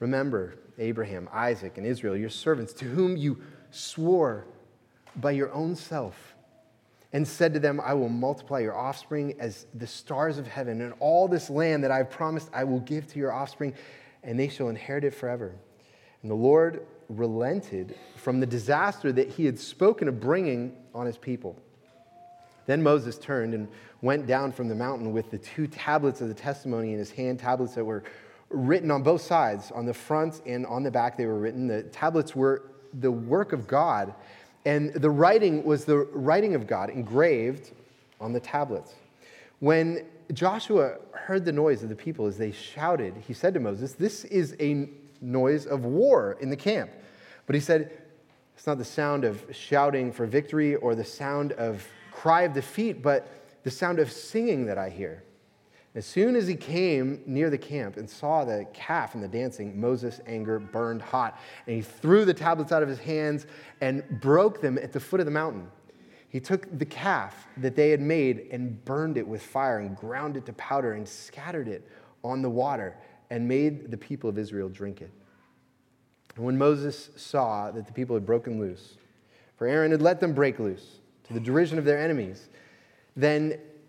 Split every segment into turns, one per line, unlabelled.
Remember Abraham, Isaac, and Israel, your servants, to whom you swore by your own self and said to them, I will multiply your offspring as the stars of heaven, and all this land that I've promised I will give to your offspring, and they shall inherit it forever. And the Lord relented from the disaster that he had spoken of bringing on his people. Then Moses turned and went down from the mountain with the two tablets of the testimony in his hand, tablets that were written on both sides, on the front and on the back, they were written. The tablets were the work of God, and the writing was the writing of God engraved on the tablets. When Joshua heard the noise of the people as they shouted, he said to Moses, This is a noise of war in the camp. But he said, It's not the sound of shouting for victory or the sound of cry of defeat, but the sound of singing that I hear. As soon as he came near the camp and saw the calf and the dancing, Moses' anger burned hot, and he threw the tablets out of his hands and broke them at the foot of the mountain. He took the calf that they had made and burned it with fire and ground it to powder and scattered it on the water and made the people of Israel drink it. And when Moses saw that the people had broken loose, for Aaron had let them break loose to the derision of their enemies, then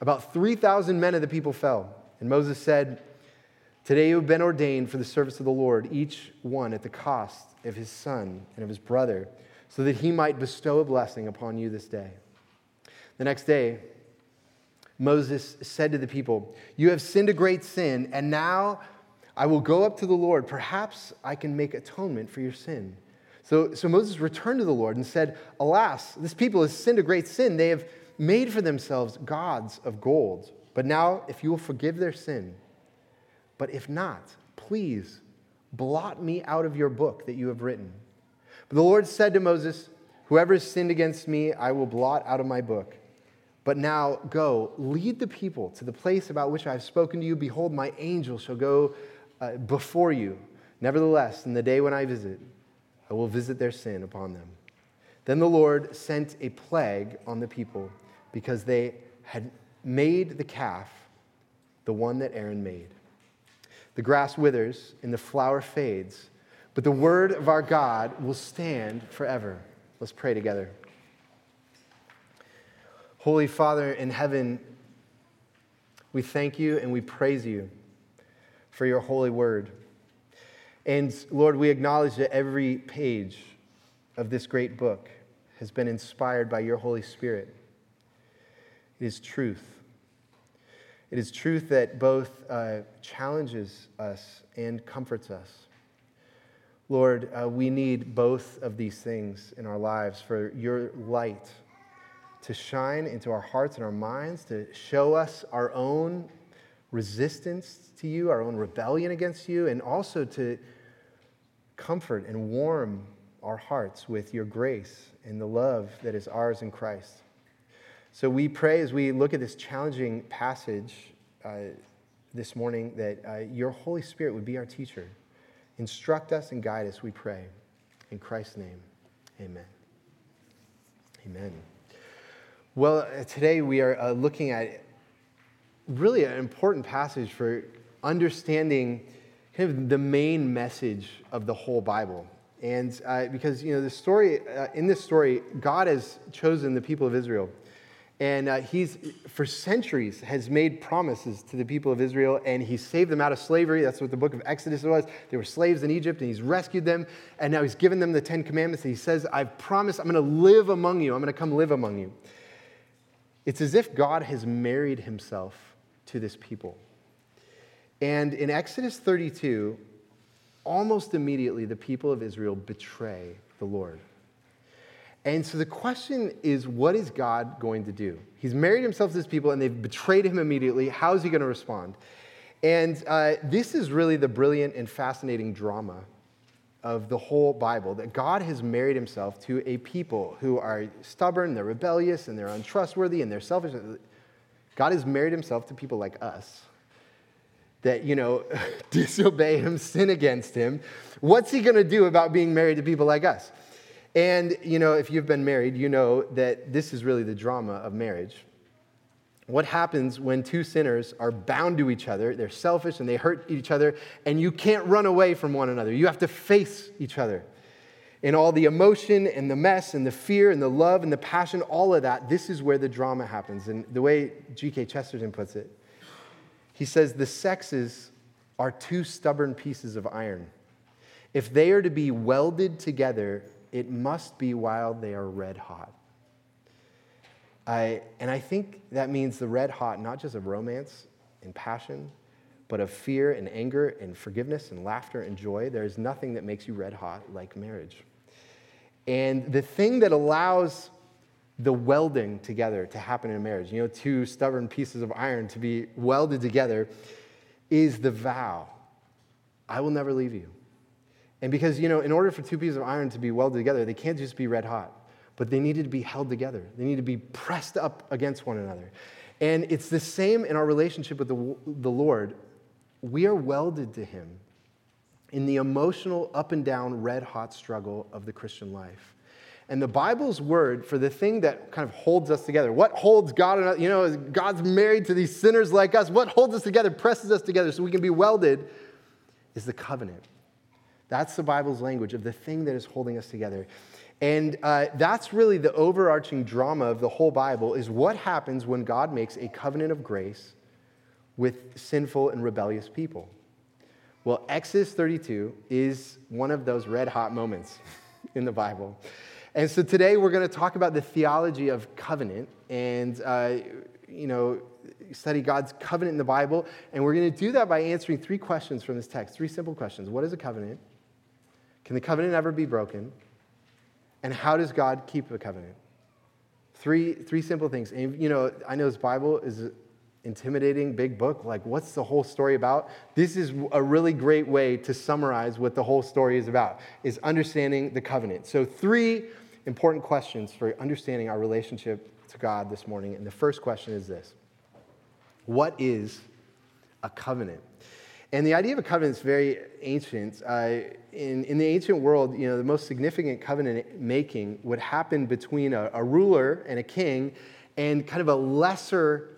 about 3,000 men of the people fell. And Moses said, Today you have been ordained for the service of the Lord, each one at the cost of his son and of his brother, so that he might bestow a blessing upon you this day. The next day, Moses said to the people, You have sinned a great sin, and now I will go up to the Lord. Perhaps I can make atonement for your sin. So, so Moses returned to the Lord and said, Alas, this people has sinned a great sin. They have made for themselves gods of gold. But now, if you will forgive their sin, but if not, please blot me out of your book that you have written. But the Lord said to Moses, Whoever has sinned against me, I will blot out of my book. But now go, lead the people to the place about which I have spoken to you. Behold, my angel shall go uh, before you. Nevertheless, in the day when I visit, I will visit their sin upon them. Then the Lord sent a plague on the people because they had made the calf, the one that Aaron made. The grass withers and the flower fades, but the word of our God will stand forever. Let's pray together. Holy Father in heaven, we thank you and we praise you for your holy word. And Lord, we acknowledge that every page of this great book has been inspired by your Holy Spirit. It is truth. It is truth that both uh, challenges us and comforts us. Lord, uh, we need both of these things in our lives for your light to shine into our hearts and our minds, to show us our own resistance to you, our own rebellion against you, and also to comfort and warm our hearts with your grace and the love that is ours in Christ. So we pray as we look at this challenging passage uh, this morning that uh, your Holy Spirit would be our teacher. Instruct us and guide us, we pray. In Christ's name, amen. Amen. Well, uh, today we are uh, looking at really an important passage for understanding kind of the main message of the whole Bible. And uh, because, you know, the story, in this story, God has chosen the people of Israel. And uh, he's, for centuries, has made promises to the people of Israel, and he saved them out of slavery. That's what the book of Exodus was. They were slaves in Egypt, and he's rescued them, and now he's given them the Ten Commandments. And he says, I've promised I'm going to live among you. I'm going to come live among you. It's as if God has married himself to this people. And in Exodus 32, almost immediately, the people of Israel betray the Lord. And so the question is, what is God going to do? He's married himself to this people and they've betrayed him immediately. How is he going to respond? And uh, this is really the brilliant and fascinating drama of the whole Bible that God has married himself to a people who are stubborn, they're rebellious, and they're untrustworthy, and they're selfish. God has married himself to people like us that, you know, disobey him, sin against him. What's he going to do about being married to people like us? And, you know, if you've been married, you know that this is really the drama of marriage. What happens when two sinners are bound to each other? They're selfish and they hurt each other, and you can't run away from one another. You have to face each other. And all the emotion and the mess and the fear and the love and the passion, all of that, this is where the drama happens. And the way G.K. Chesterton puts it, he says, The sexes are two stubborn pieces of iron. If they are to be welded together, it must be while they are red hot. I, and I think that means the red hot, not just of romance and passion, but of fear and anger and forgiveness and laughter and joy. There is nothing that makes you red hot like marriage. And the thing that allows the welding together to happen in a marriage, you know, two stubborn pieces of iron to be welded together, is the vow I will never leave you. And because, you know, in order for two pieces of iron to be welded together, they can't just be red hot, but they needed to be held together. They need to be pressed up against one another. And it's the same in our relationship with the, the Lord. We are welded to Him in the emotional up and down, red hot struggle of the Christian life. And the Bible's word for the thing that kind of holds us together, what holds God, and us, you know, God's married to these sinners like us, what holds us together, presses us together so we can be welded, is the covenant. That's the Bible's language of the thing that is holding us together. And uh, that's really the overarching drama of the whole Bible is what happens when God makes a covenant of grace with sinful and rebellious people. Well, Exodus 32 is one of those red hot moments in the Bible. And so today we're going to talk about the theology of covenant and, uh, you know, study God's covenant in the Bible. And we're going to do that by answering three questions from this text three simple questions. What is a covenant? Can the covenant ever be broken? And how does God keep a covenant? Three, three simple things. And, you know, I know this Bible is an intimidating, big book. Like, what's the whole story about? This is a really great way to summarize what the whole story is about, is understanding the covenant. So three important questions for understanding our relationship to God this morning. And the first question is this What is a covenant? And the idea of a covenant is very ancient. Uh, in, in the ancient world, you know, the most significant covenant making would happen between a, a ruler and a king and kind of a lesser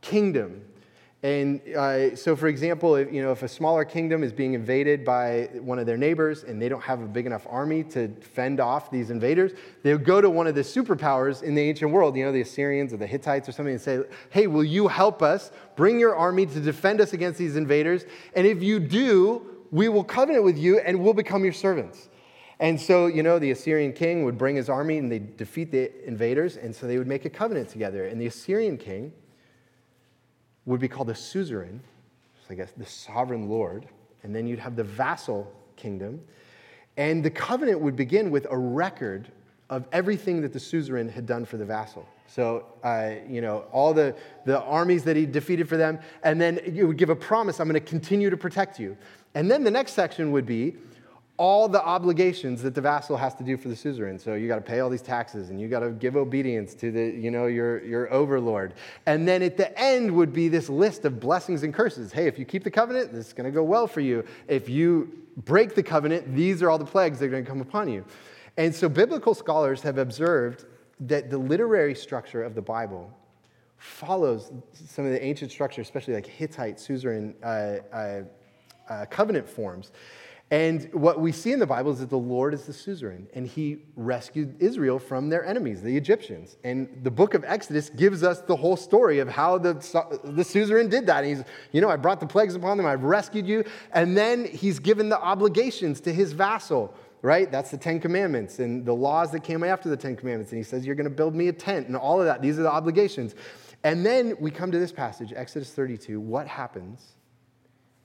kingdom and uh, so, for example, if, you know, if a smaller kingdom is being invaded by one of their neighbors and they don't have a big enough army to fend off these invaders, they would go to one of the superpowers in the ancient world, you know, the Assyrians or the Hittites or something, and say, hey, will you help us? Bring your army to defend us against these invaders. And if you do, we will covenant with you and we'll become your servants. And so, you know, the Assyrian king would bring his army and they'd defeat the invaders, and so they would make a covenant together. And the Assyrian king, would be called the suzerain, so I guess the sovereign lord, and then you'd have the vassal kingdom. And the covenant would begin with a record of everything that the suzerain had done for the vassal. So, uh, you know, all the, the armies that he defeated for them, and then you would give a promise I'm going to continue to protect you. And then the next section would be all the obligations that the vassal has to do for the suzerain. So you got to pay all these taxes and you got to give obedience to the, you know, your, your overlord. And then at the end would be this list of blessings and curses. Hey, if you keep the covenant, this is going to go well for you. If you break the covenant, these are all the plagues that are going to come upon you. And so biblical scholars have observed that the literary structure of the Bible follows some of the ancient structure, especially like Hittite, suzerain uh, uh, uh, covenant forms. And what we see in the Bible is that the Lord is the suzerain, and he rescued Israel from their enemies, the Egyptians. And the book of Exodus gives us the whole story of how the, the suzerain did that. And he's, you know, I brought the plagues upon them, I've rescued you. And then he's given the obligations to his vassal, right? That's the Ten Commandments and the laws that came after the Ten Commandments. And he says, You're going to build me a tent and all of that. These are the obligations. And then we come to this passage, Exodus 32. What happens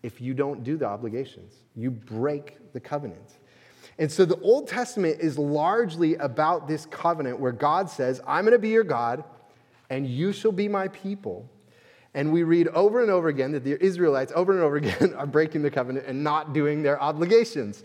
if you don't do the obligations. You break the covenant. And so the Old Testament is largely about this covenant where God says, I'm going to be your God, and you shall be my people. And we read over and over again that the Israelites, over and over again, are breaking the covenant and not doing their obligations.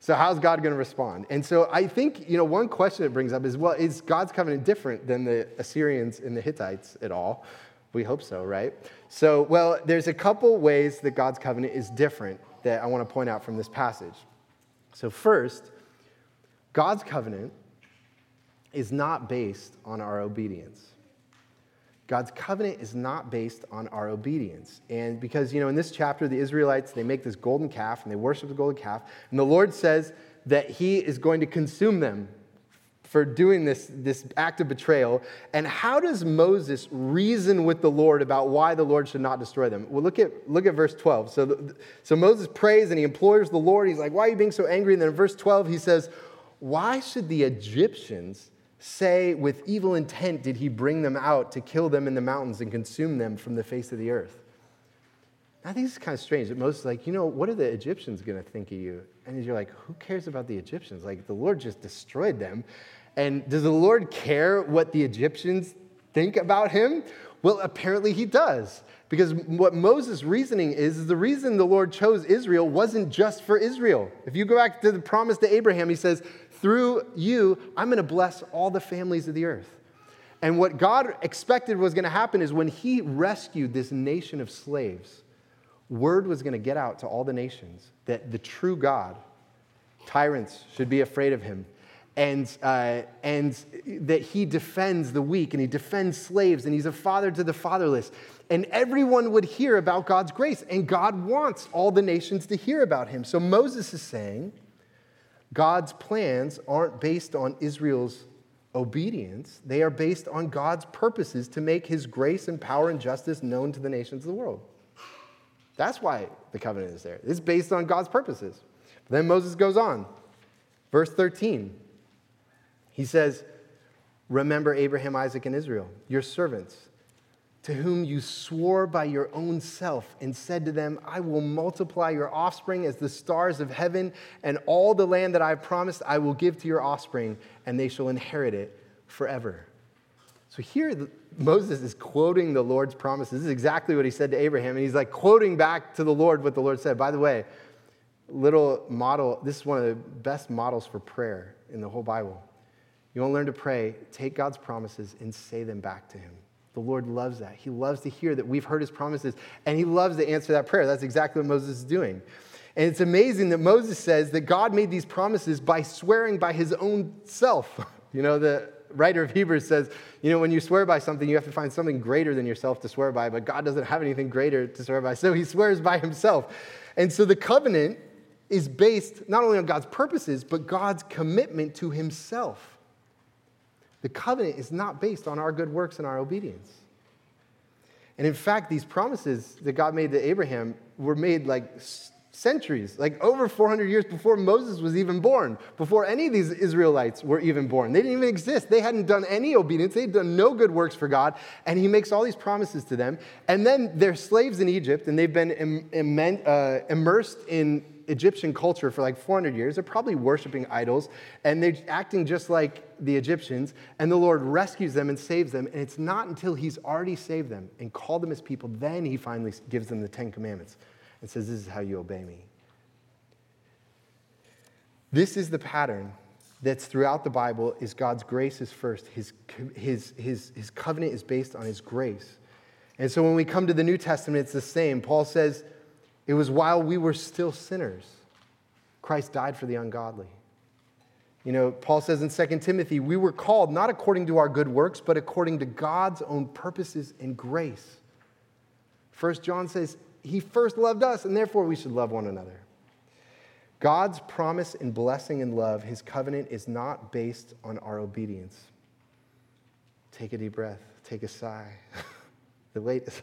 So, how's God going to respond? And so, I think, you know, one question it brings up is well, is God's covenant different than the Assyrians and the Hittites at all? We hope so, right? So, well, there's a couple ways that God's covenant is different that I want to point out from this passage. So, first, God's covenant is not based on our obedience. God's covenant is not based on our obedience. And because, you know, in this chapter, the Israelites, they make this golden calf and they worship the golden calf. And the Lord says that he is going to consume them for doing this, this act of betrayal. And how does Moses reason with the Lord about why the Lord should not destroy them? Well, look at, look at verse 12. So, so Moses prays and he implores the Lord. He's like, Why are you being so angry? And then in verse 12, he says, Why should the Egyptians say, with evil intent, did he bring them out to kill them in the mountains and consume them from the face of the earth? I think it's kind of strange that Moses is like, you know, what are the Egyptians going to think of you? And you're like, who cares about the Egyptians? Like, the Lord just destroyed them. And does the Lord care what the Egyptians think about him? Well, apparently he does. Because what Moses' reasoning is, is the reason the Lord chose Israel wasn't just for Israel. If you go back to the promise to Abraham, he says, Through you, I'm going to bless all the families of the earth. And what God expected was going to happen is when he rescued this nation of slaves, word was going to get out to all the nations that the true God, tyrants should be afraid of him and, uh, and that he defends the weak and he defends slaves and he's a father to the fatherless. And everyone would hear about God's grace, and God wants all the nations to hear about him. So Moses is saying God's plans aren't based on Israel's obedience, they are based on God's purposes to make his grace and power and justice known to the nations of the world. That's why the covenant is there. It's based on God's purposes. Then Moses goes on. Verse 13. He says, Remember Abraham, Isaac, and Israel, your servants, to whom you swore by your own self and said to them, I will multiply your offspring as the stars of heaven, and all the land that I have promised I will give to your offspring, and they shall inherit it forever. So here, Moses is quoting the Lord's promises. This is exactly what he said to Abraham, and he's like quoting back to the Lord what the Lord said. By the way, little model, this is one of the best models for prayer in the whole Bible. You want to learn to pray, take God's promises and say them back to Him. The Lord loves that. He loves to hear that we've heard His promises, and He loves to answer that prayer. That's exactly what Moses is doing. And it's amazing that Moses says that God made these promises by swearing by His own self. You know, the writer of Hebrews says, you know, when you swear by something, you have to find something greater than yourself to swear by, but God doesn't have anything greater to swear by, so He swears by Himself. And so the covenant is based not only on God's purposes, but God's commitment to Himself. The covenant is not based on our good works and our obedience. And in fact, these promises that God made to Abraham were made like centuries, like over 400 years before Moses was even born, before any of these Israelites were even born. They didn't even exist. They hadn't done any obedience, they'd done no good works for God. And he makes all these promises to them. And then they're slaves in Egypt, and they've been Im- Im- uh, immersed in Egyptian culture for like 400 years. They're probably worshiping idols and they're acting just like the Egyptians. And the Lord rescues them and saves them. And it's not until He's already saved them and called them His people, then He finally gives them the Ten Commandments and says, This is how you obey me. This is the pattern that's throughout the Bible is God's grace is first. His, his, his, his covenant is based on his grace. And so when we come to the New Testament, it's the same. Paul says, it was while we were still sinners, Christ died for the ungodly. You know, Paul says in 2 Timothy, we were called not according to our good works, but according to God's own purposes and grace. First John says, He first loved us, and therefore we should love one another. God's promise and blessing and love, his covenant, is not based on our obedience. Take a deep breath, take a sigh. the weight is,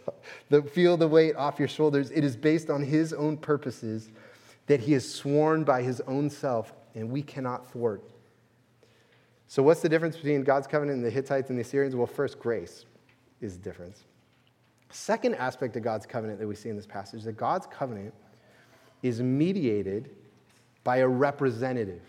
the, feel the weight off your shoulders. It is based on his own purposes that he has sworn by his own self, and we cannot thwart. So, what's the difference between God's covenant and the Hittites and the Assyrians? Well, first, grace is the difference. Second aspect of God's covenant that we see in this passage that God's covenant is mediated by a representative.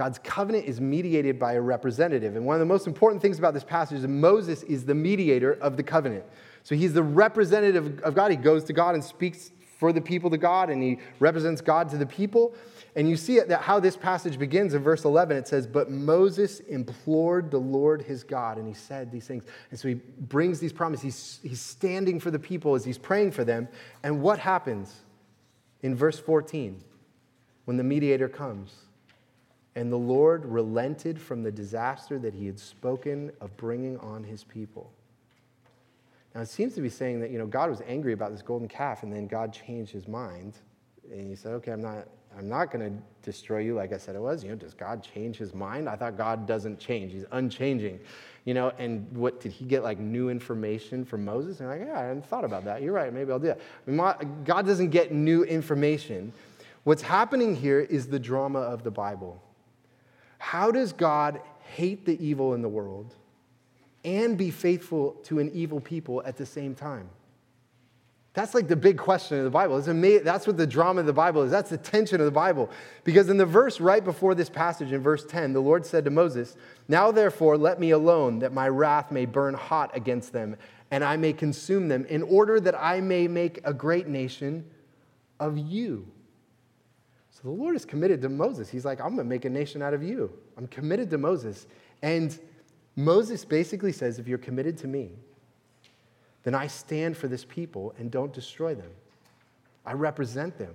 God's covenant is mediated by a representative. And one of the most important things about this passage is Moses is the mediator of the covenant. So he's the representative of God. He goes to God and speaks for the people to God, and he represents God to the people. And you see that how this passage begins in verse 11. It says, But Moses implored the Lord his God, and he said these things. And so he brings these promises. He's, he's standing for the people as he's praying for them. And what happens in verse 14 when the mediator comes? And the Lord relented from the disaster that he had spoken of bringing on his people. Now, it seems to be saying that, you know, God was angry about this golden calf, and then God changed his mind. And he said, okay, I'm not, I'm not going to destroy you like I said it was. You know, does God change his mind? I thought God doesn't change. He's unchanging. You know, and what, did he get like new information from Moses? And like, yeah, I hadn't thought about that. You're right. Maybe I'll do that. God doesn't get new information. What's happening here is the drama of the Bible. How does God hate the evil in the world and be faithful to an evil people at the same time? That's like the big question of the Bible. That's what the drama of the Bible is. That's the tension of the Bible. Because in the verse right before this passage, in verse 10, the Lord said to Moses, Now therefore let me alone, that my wrath may burn hot against them, and I may consume them, in order that I may make a great nation of you. So the Lord is committed to Moses. He's like, I'm going to make a nation out of you. I'm committed to Moses. And Moses basically says, if you're committed to me, then I stand for this people and don't destroy them. I represent them.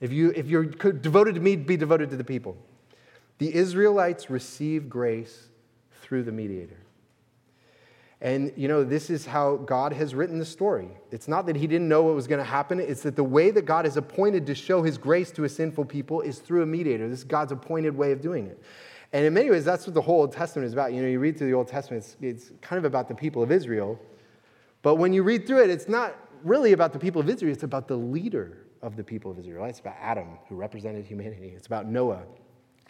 If, you, if you're devoted to me, be devoted to the people. The Israelites receive grace through the mediator. And, you know, this is how God has written the story. It's not that he didn't know what was going to happen, it's that the way that God has appointed to show his grace to a sinful people is through a mediator. This is God's appointed way of doing it. And in many ways, that's what the whole Old Testament is about. You know, you read through the Old Testament, it's, it's kind of about the people of Israel. But when you read through it, it's not really about the people of Israel, it's about the leader of the people of Israel. It's about Adam, who represented humanity. It's about Noah,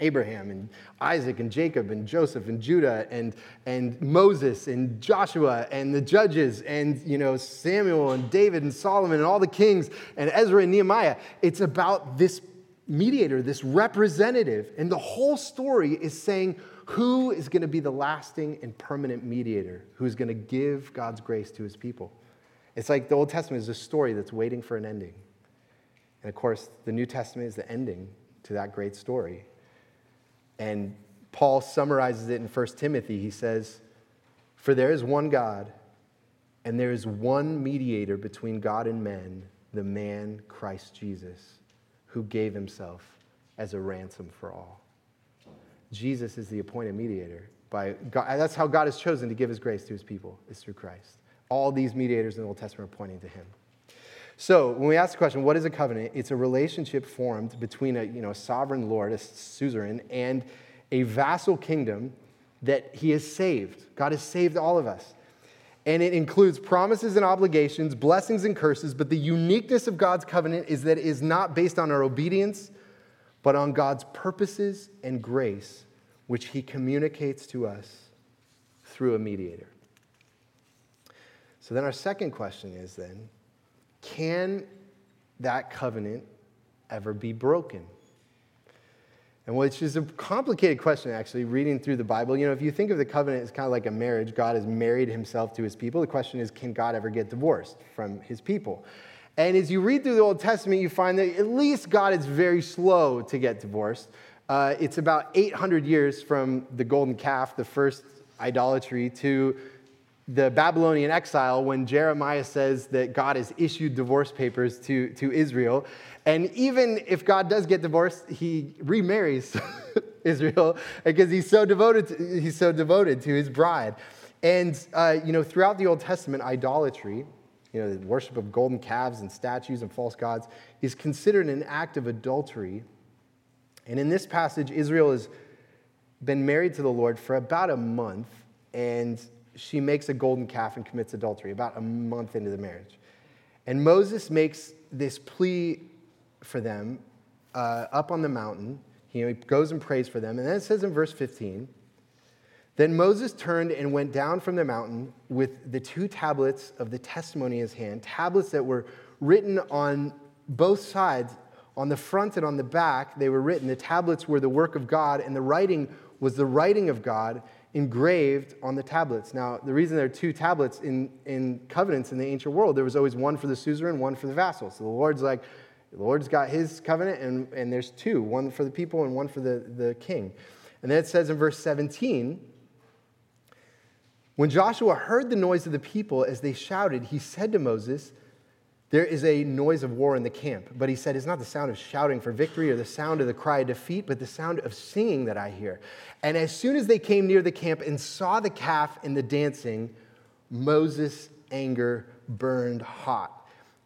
Abraham and Isaac and Jacob and Joseph and Judah and, and Moses and Joshua and the judges and you know Samuel and David and Solomon and all the kings and Ezra and Nehemiah. It's about this mediator, this representative. And the whole story is saying who is going to be the lasting and permanent mediator who's going to give God's grace to his people. It's like the Old Testament is a story that's waiting for an ending. And of course, the New Testament is the ending to that great story. And Paul summarizes it in 1 Timothy. He says, For there is one God, and there is one mediator between God and men, the man Christ Jesus, who gave himself as a ransom for all. Jesus is the appointed mediator. By God, that's how God has chosen to give his grace to his people, is through Christ. All these mediators in the Old Testament are pointing to him. So when we ask the question, what is a covenant? It's a relationship formed between a, you know, sovereign Lord, a suzerain, and a vassal kingdom that he has saved. God has saved all of us. And it includes promises and obligations, blessings and curses, but the uniqueness of God's covenant is that it is not based on our obedience, but on God's purposes and grace, which he communicates to us through a mediator. So then our second question is then, can that covenant ever be broken? And which is a complicated question, actually, reading through the Bible. You know, if you think of the covenant as kind of like a marriage, God has married himself to his people. The question is, can God ever get divorced from his people? And as you read through the Old Testament, you find that at least God is very slow to get divorced. Uh, it's about 800 years from the golden calf, the first idolatry, to the Babylonian exile when Jeremiah says that God has issued divorce papers to, to Israel. And even if God does get divorced, he remarries Israel because he's so devoted to, he's so devoted to his bride. And uh, you know, throughout the Old Testament, idolatry, you know, the worship of golden calves and statues and false gods, is considered an act of adultery And in this passage, Israel has been married to the Lord for about a month, and she makes a golden calf and commits adultery about a month into the marriage. And Moses makes this plea for them uh, up on the mountain. You know, he goes and prays for them. And then it says in verse 15 Then Moses turned and went down from the mountain with the two tablets of the testimony in his hand, tablets that were written on both sides. On the front and on the back, they were written. The tablets were the work of God, and the writing was the writing of God engraved on the tablets. Now, the reason there are two tablets in, in covenants in the ancient world, there was always one for the suzerain, one for the vassal. So the Lord's like, the Lord's got his covenant, and, and there's two one for the people and one for the, the king. And then it says in verse 17, when Joshua heard the noise of the people as they shouted, he said to Moses, there is a noise of war in the camp. But he said, It's not the sound of shouting for victory or the sound of the cry of defeat, but the sound of singing that I hear. And as soon as they came near the camp and saw the calf and the dancing, Moses' anger burned hot.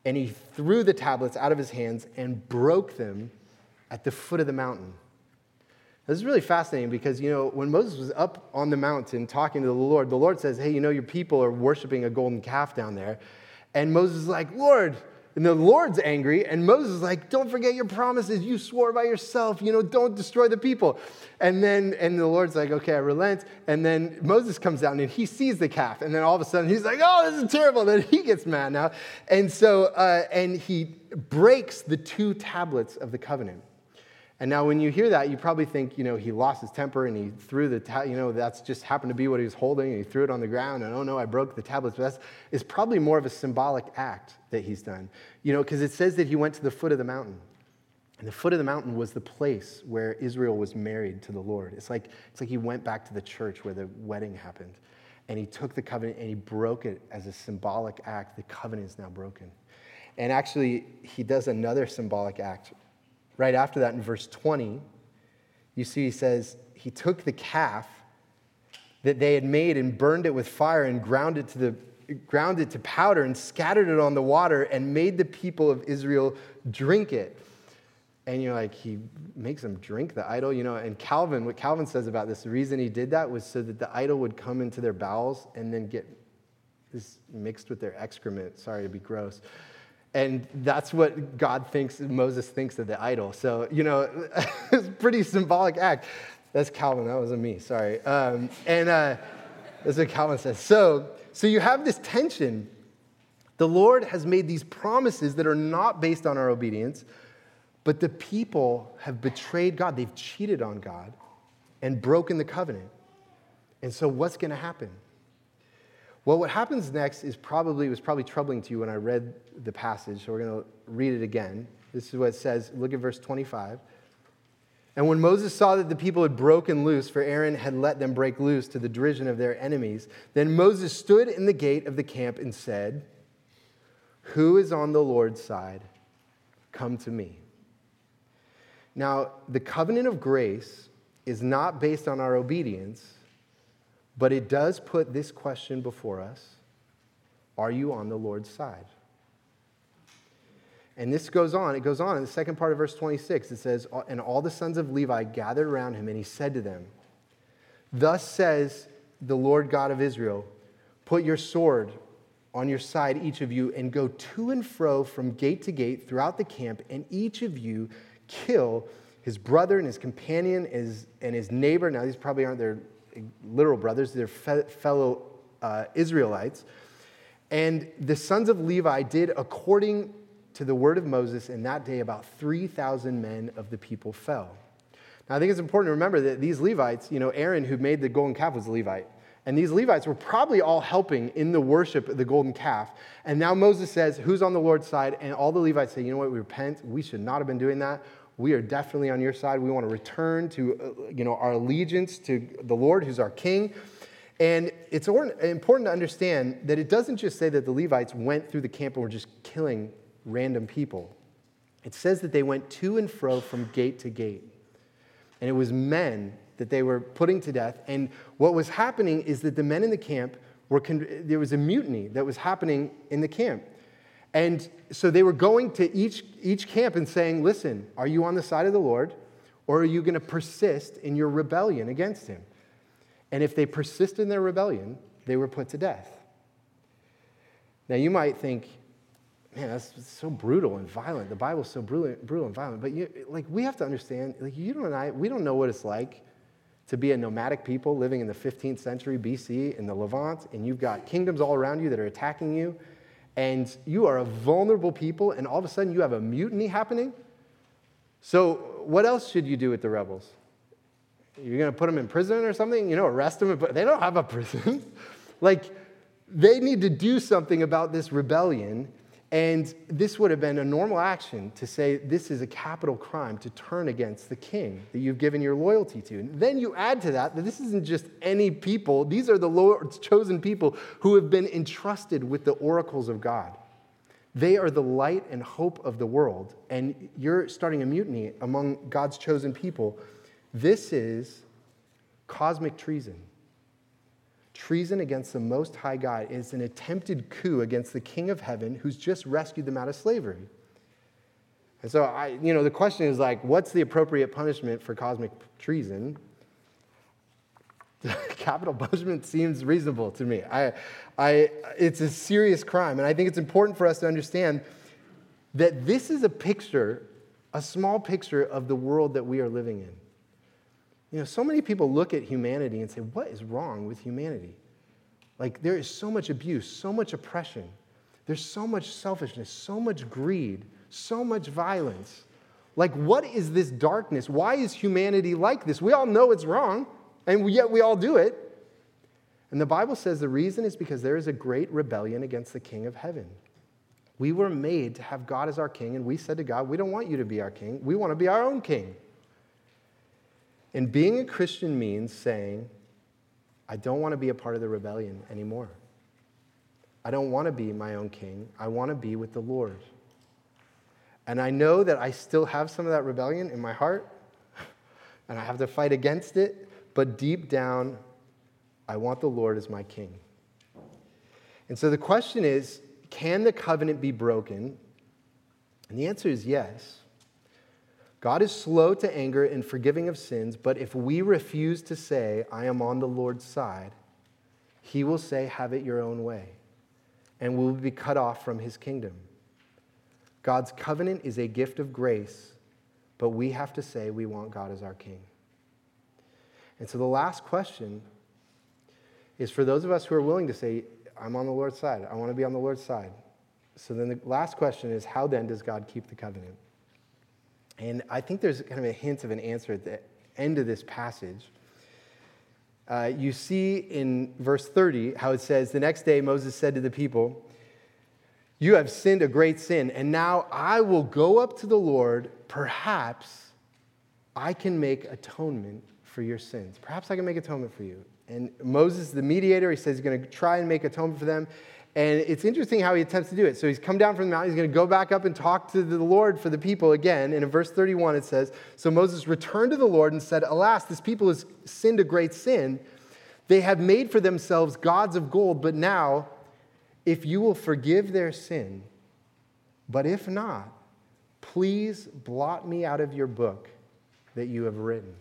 And he threw the tablets out of his hands and broke them at the foot of the mountain. This is really fascinating because, you know, when Moses was up on the mountain talking to the Lord, the Lord says, Hey, you know, your people are worshiping a golden calf down there. And Moses is like, Lord, and the Lord's angry, and Moses is like, Don't forget your promises. You swore by yourself, you know, don't destroy the people. And then, and the Lord's like, Okay, I relent. And then Moses comes down and he sees the calf. And then all of a sudden he's like, Oh, this is terrible. Then he gets mad now. And so, uh, and he breaks the two tablets of the covenant. And now, when you hear that, you probably think, you know, he lost his temper and he threw the, ta- you know, that's just happened to be what he was holding and he threw it on the ground and, oh no, I broke the tablets. But that's is probably more of a symbolic act that he's done, you know, because it says that he went to the foot of the mountain. And the foot of the mountain was the place where Israel was married to the Lord. It's like, it's like he went back to the church where the wedding happened. And he took the covenant and he broke it as a symbolic act. The covenant is now broken. And actually, he does another symbolic act right after that in verse 20, you see he says, He took the calf that they had made and burned it with fire and ground it to the ground it to powder and scattered it on the water and made the people of Israel drink it. And you're like, he makes them drink the idol, you know. And Calvin, what Calvin says about this, the reason he did that was so that the idol would come into their bowels and then get this mixed with their excrement. Sorry to be gross. And that's what God thinks, Moses thinks of the idol. So, you know, it's a pretty symbolic act. That's Calvin, that wasn't me, sorry. Um, and uh, that's what Calvin says. So, so you have this tension. The Lord has made these promises that are not based on our obedience, but the people have betrayed God. They've cheated on God and broken the covenant. And so, what's going to happen? Well, what happens next is probably was probably troubling to you when I read the passage, so we're going to read it again. This is what it says. Look at verse 25. And when Moses saw that the people had broken loose, for Aaron had let them break loose to the derision of their enemies, then Moses stood in the gate of the camp and said, Who is on the Lord's side? Come to me. Now, the covenant of grace is not based on our obedience but it does put this question before us Are you on the Lord's side? And this goes on. It goes on in the second part of verse 26. It says, And all the sons of Levi gathered around him, and he said to them, Thus says the Lord God of Israel, Put your sword on your side, each of you, and go to and fro from gate to gate throughout the camp, and each of you kill his brother and his companion and his neighbor. Now, these probably aren't their literal brothers, they're fe- fellow uh, Israelites. And the sons of Levi did according to the word of Moses, and that day about 3,000 men of the people fell. Now, I think it's important to remember that these Levites, you know, Aaron, who made the golden calf, was a Levite. And these Levites were probably all helping in the worship of the golden calf. And now Moses says, Who's on the Lord's side? And all the Levites say, You know what? We repent. We should not have been doing that we are definitely on your side. We want to return to uh, you know, our allegiance to the Lord, who's our king. And it's important to understand that it doesn't just say that the Levites went through the camp and were just killing random people. It says that they went to and fro from gate to gate. And it was men that they were putting to death. And what was happening is that the men in the camp were, con- there was a mutiny that was happening in the camp. And so they were going to each, each camp and saying, Listen, are you on the side of the Lord Or are you going to persist in your rebellion against him? And if they persist in their rebellion, they were put to death. Now, you might think, man, that's so brutal and violent. The Bible's so brutal, brutal and violent. But you, like, we have to understand, like, you and I, we don't know what it's like to be a nomadic people living in the 15th century BC in the Levant, and you've got kingdoms all around you that are attacking you, and you are a vulnerable people, and all of a sudden you have a mutiny happening. So, what else should you do with the rebels? You're going to put them in prison or something? You know, arrest them? But they don't have a prison. like, they need to do something about this rebellion and this would have been a normal action to say this is a capital crime to turn against the king that you've given your loyalty to. And then you add to that that this isn't just any people, these are the Lord's chosen people who have been entrusted with the oracles of God. They are the light and hope of the world, and you're starting a mutiny among God's chosen people. This is cosmic treason treason against the Most High God is an attempted coup against the King of Heaven who's just rescued them out of slavery. And so, I, you know, the question is like, what's the appropriate punishment for cosmic treason? Capital punishment seems reasonable to me. I, I, it's a serious crime, and I think it's important for us to understand that this is a picture, a small picture of the world that we are living in. You know, so many people look at humanity and say, What is wrong with humanity? Like, there is so much abuse, so much oppression, there's so much selfishness, so much greed, so much violence. Like, what is this darkness? Why is humanity like this? We all know it's wrong, and yet we all do it. And the Bible says the reason is because there is a great rebellion against the King of heaven. We were made to have God as our king, and we said to God, We don't want you to be our king. We want to be our own king. And being a Christian means saying, I don't want to be a part of the rebellion anymore. I don't want to be my own king. I want to be with the Lord. And I know that I still have some of that rebellion in my heart, and I have to fight against it, but deep down, I want the Lord as my king. And so the question is can the covenant be broken? And the answer is yes. God is slow to anger and forgiving of sins, but if we refuse to say, I am on the Lord's side, he will say, Have it your own way, and we will be cut off from his kingdom. God's covenant is a gift of grace, but we have to say we want God as our king. And so the last question is for those of us who are willing to say, I'm on the Lord's side, I want to be on the Lord's side. So then the last question is, how then does God keep the covenant? And I think there's kind of a hint of an answer at the end of this passage. Uh, you see in verse 30 how it says, The next day Moses said to the people, You have sinned a great sin, and now I will go up to the Lord. Perhaps I can make atonement for your sins. Perhaps I can make atonement for you. And Moses, the mediator, he says he's going to try and make atonement for them. And it's interesting how he attempts to do it. So he's come down from the mountain. He's going to go back up and talk to the Lord for the people again. And in verse 31, it says So Moses returned to the Lord and said, Alas, this people has sinned a great sin. They have made for themselves gods of gold, but now, if you will forgive their sin, but if not, please blot me out of your book that you have written.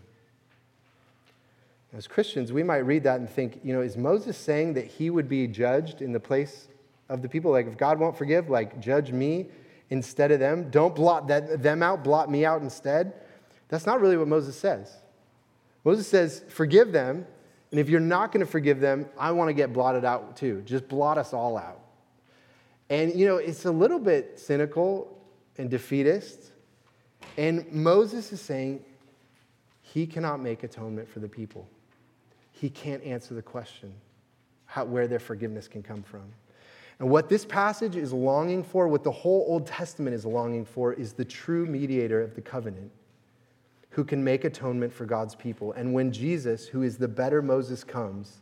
As Christians, we might read that and think, you know, is Moses saying that he would be judged in the place of the people? Like, if God won't forgive, like, judge me instead of them. Don't blot that, them out, blot me out instead. That's not really what Moses says. Moses says, forgive them, and if you're not going to forgive them, I want to get blotted out too. Just blot us all out. And, you know, it's a little bit cynical and defeatist. And Moses is saying he cannot make atonement for the people he can't answer the question how, where their forgiveness can come from. And what this passage is longing for, what the whole Old Testament is longing for, is the true mediator of the covenant who can make atonement for God's people. And when Jesus, who is the better Moses, comes,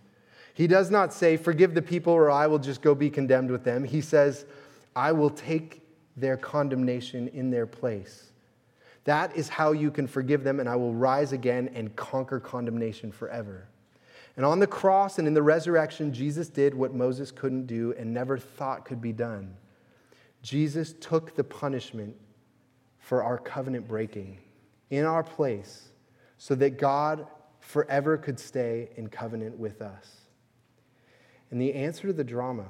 he does not say, Forgive the people, or I will just go be condemned with them. He says, I will take their condemnation in their place. That is how you can forgive them, and I will rise again and conquer condemnation forever. And on the cross and in the resurrection, Jesus did what Moses couldn't do and never thought could be done. Jesus took the punishment for our covenant breaking in our place so that God forever could stay in covenant with us? And the answer to the drama,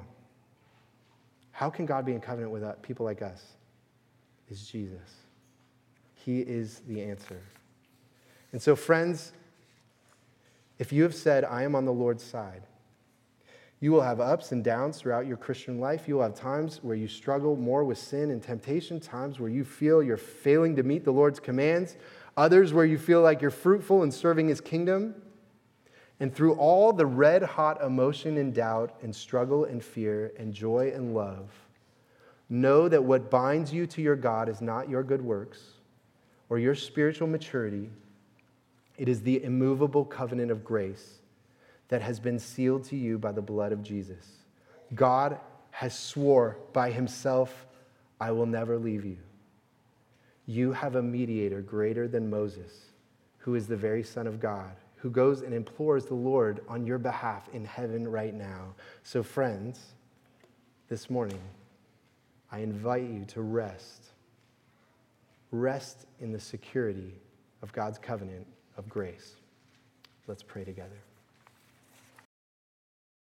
how can God be in covenant with people like us, is Jesus. He is the answer. And so, friends, if you have said, I am on the Lord's side, you will have ups and downs throughout your Christian life. You will have times where you struggle more with sin and temptation, times where you feel you're failing to meet the Lord's commands, others where you feel like you're fruitful in serving his kingdom. And through all the red hot emotion and doubt and struggle and fear and joy and love, know that what binds you to your God is not your good works or your spiritual maturity, it is the immovable covenant of grace that has been sealed to you by the blood of Jesus. God has swore by himself, I will never leave you. You have a mediator greater than Moses, who is the very Son of God who goes and implores the Lord on your behalf in heaven right now. So, friends, this morning, I invite you to rest. Rest in the security of God's covenant of grace. Let's pray together.